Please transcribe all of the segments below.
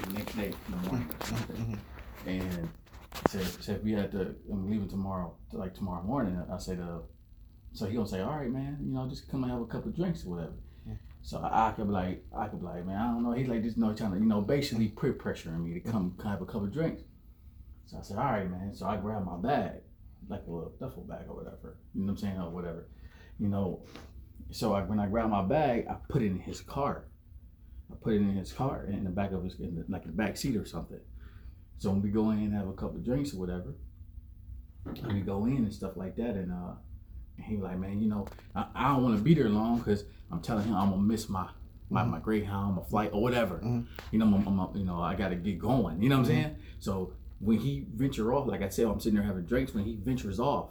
the next day in the morning or something. And said, said we had to, I'm leaving tomorrow, like tomorrow morning. I said, uh, so he gonna say, all right, man, you know, just come and have a couple of drinks or whatever. So I, I could be like, I could be like, man, I don't know. He's like, just you know, trying to, you know, basically peer pressuring me to come, have a couple of drinks. So I said, all right, man. So I grabbed my bag, like a little duffel bag or whatever. You know what I'm saying, or whatever. You know, so I, when I grabbed my bag, I put it in his car. I put it in his car in the back of his, in the, like the back seat or something. So when we go in and have a couple of drinks or whatever, and we go in and stuff like that, and uh, and he was like, man, you know, I, I don't want to be there long because I'm telling him I'm gonna miss my my, my Greyhound, my flight, or whatever. You know, I'm, I'm- you know, I gotta get going. You know what I'm saying? So when he venture off, like I said, I'm sitting there having drinks. When he ventures off,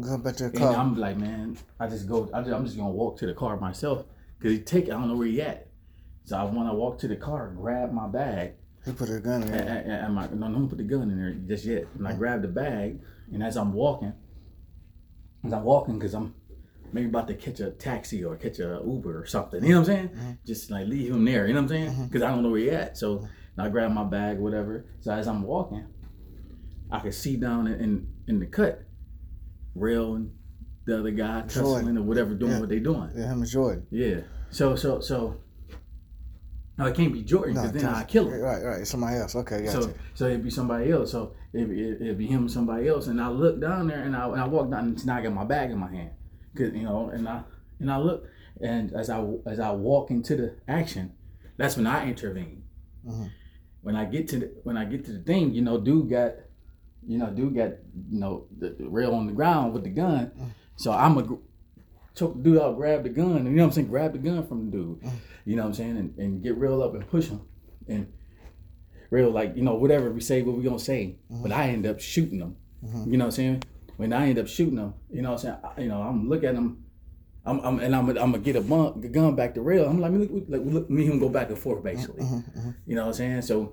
Go back to the and car. I'm like, man, I just go. I just, I'm just gonna walk to the car myself because he take. it. I don't know where he at. So I when I walk to the car, grab my bag, he put a gun in there. and, and my, no, don't put the gun in there just yet. And I grab the bag, and as I'm walking, as I'm walking, because I'm maybe about to catch a taxi or catch a Uber or something. You know what I'm saying? Mm-hmm. Just like leave him there. You know what I'm saying? Mm-hmm. Because I don't know where he at. So mm-hmm. I grab my bag, whatever. So as I'm walking, I can see down in in, in the cut, Rail and the other guy tussling or whatever, doing Yeah. what they doing. Yeah, him and Jordan. Yeah. So so so. No, it can't be Jordan because then tell I us- kill him. Right, right. Somebody else. Okay, gotcha. So, so it'd be somebody else. So it'd be, it'd be him somebody else. And I look down there and I, and I walk down and now I got my bag in my hand. Cause, you know, and I, and I look and as I, as I walk into the action, that's when I intervene. Mhm. When I get to the, when I get to the thing, you know, dude got, you know, dude got, you know, the, the rail on the ground with the gun. So I'm a, choke the dude out, grab the gun, and you know what I'm saying, grab the gun from the dude. Mm. You know what I'm saying, and, and get real up and push him, and real like you know whatever we say, what we gonna say. Mm-hmm. But I end up shooting him. Mm-hmm. You know what I'm saying? When I end up shooting him, you know what I'm saying? I, you know I'm look at him. I'm, I'm and I'm, I'm gonna get a bump, the gun back to rail. I'm like, look, like look, me and him go back and forth mm-hmm, basically. You know what I'm saying? So,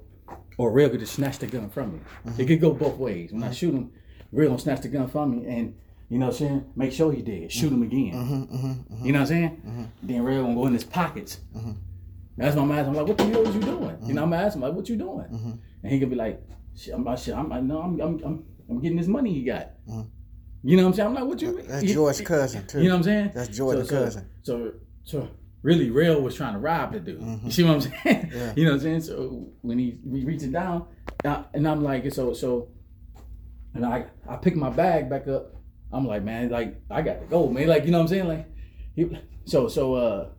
or rail could just snatch the gun from me. It could go both ways. When I shoot him, rail gonna snatch the gun from me, and you know what I'm saying? Make sure he did. Shoot him again. Mm-hmm, mm-hmm, mm-hmm. You know what I'm saying? Then rail gonna go in his pockets. That's my man. I'm like, what the hell is you doing? You know, I'm asking like, what you doing? And he could be like, shit, I'm about shit. I'm, I know, I'm, I'm, I'm, I'm getting this money you got. You know what I'm saying? I'm like, what you? That's he- George's cousin too. You know what I'm saying? That's Jordan's so, so, cousin. So, so really, Rail was trying to rob the dude. You see what I'm saying? Mm-hmm. Yeah. You know what I'm saying? So when he we reaching down, uh, and I'm like, so so, and I I pick my bag back up. I'm like, man, like I got to go, man. Like you know what I'm saying? Like, he, so so uh,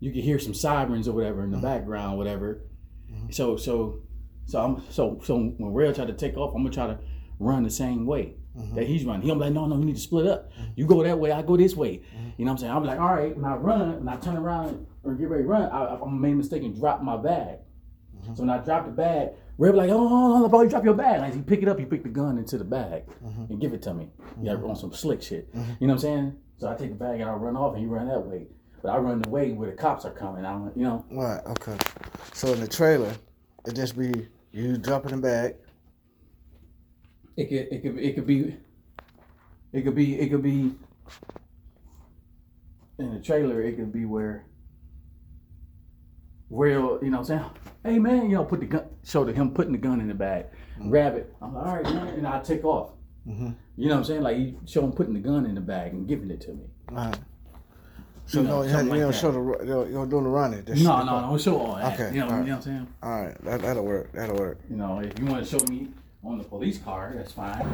you can hear some sirens or whatever in the mm-hmm. background, whatever. Mm-hmm. So so so I'm so so when Rail tried to take off, I'm gonna try to run the same way mm-hmm. that he's running. He I'm like, no, no, you need to split up. You go that way, I go this way. You know what I'm saying? I'm like, all right, when I run, when I turn around or get ready to run, I, I made a mistake and dropped my bag. So when I dropped the bag, Was like, oh, no, no, bro, you drop your bag. Like, he pick it up, he pick the gun into the bag and give it to me. Yeah, on some slick shit. You know what I'm saying? So I take the bag and I run off and he run that way. But I run the way where the cops are coming. I don't, you know, Right. Okay. So in the trailer, it just be you dropping the bag. it could, it could, it could be, it could be, it could be in the trailer. It could be where, where you know, what I'm saying, hey man, you know, put the gun, show to him putting the gun in the bag, grab it. I'm like, all right, man, and I take off. Mhm. You know what I'm saying? Like you show him putting the gun in the bag and giving it to me. Right. So You know, no, you, you don't that. show the you don't, don't the running. Just No, no, don't show all that. Okay, You know, all right. you know what I'm saying? All right, that, that'll work. That'll work. You know, if you want to show me on the police car, that's fine.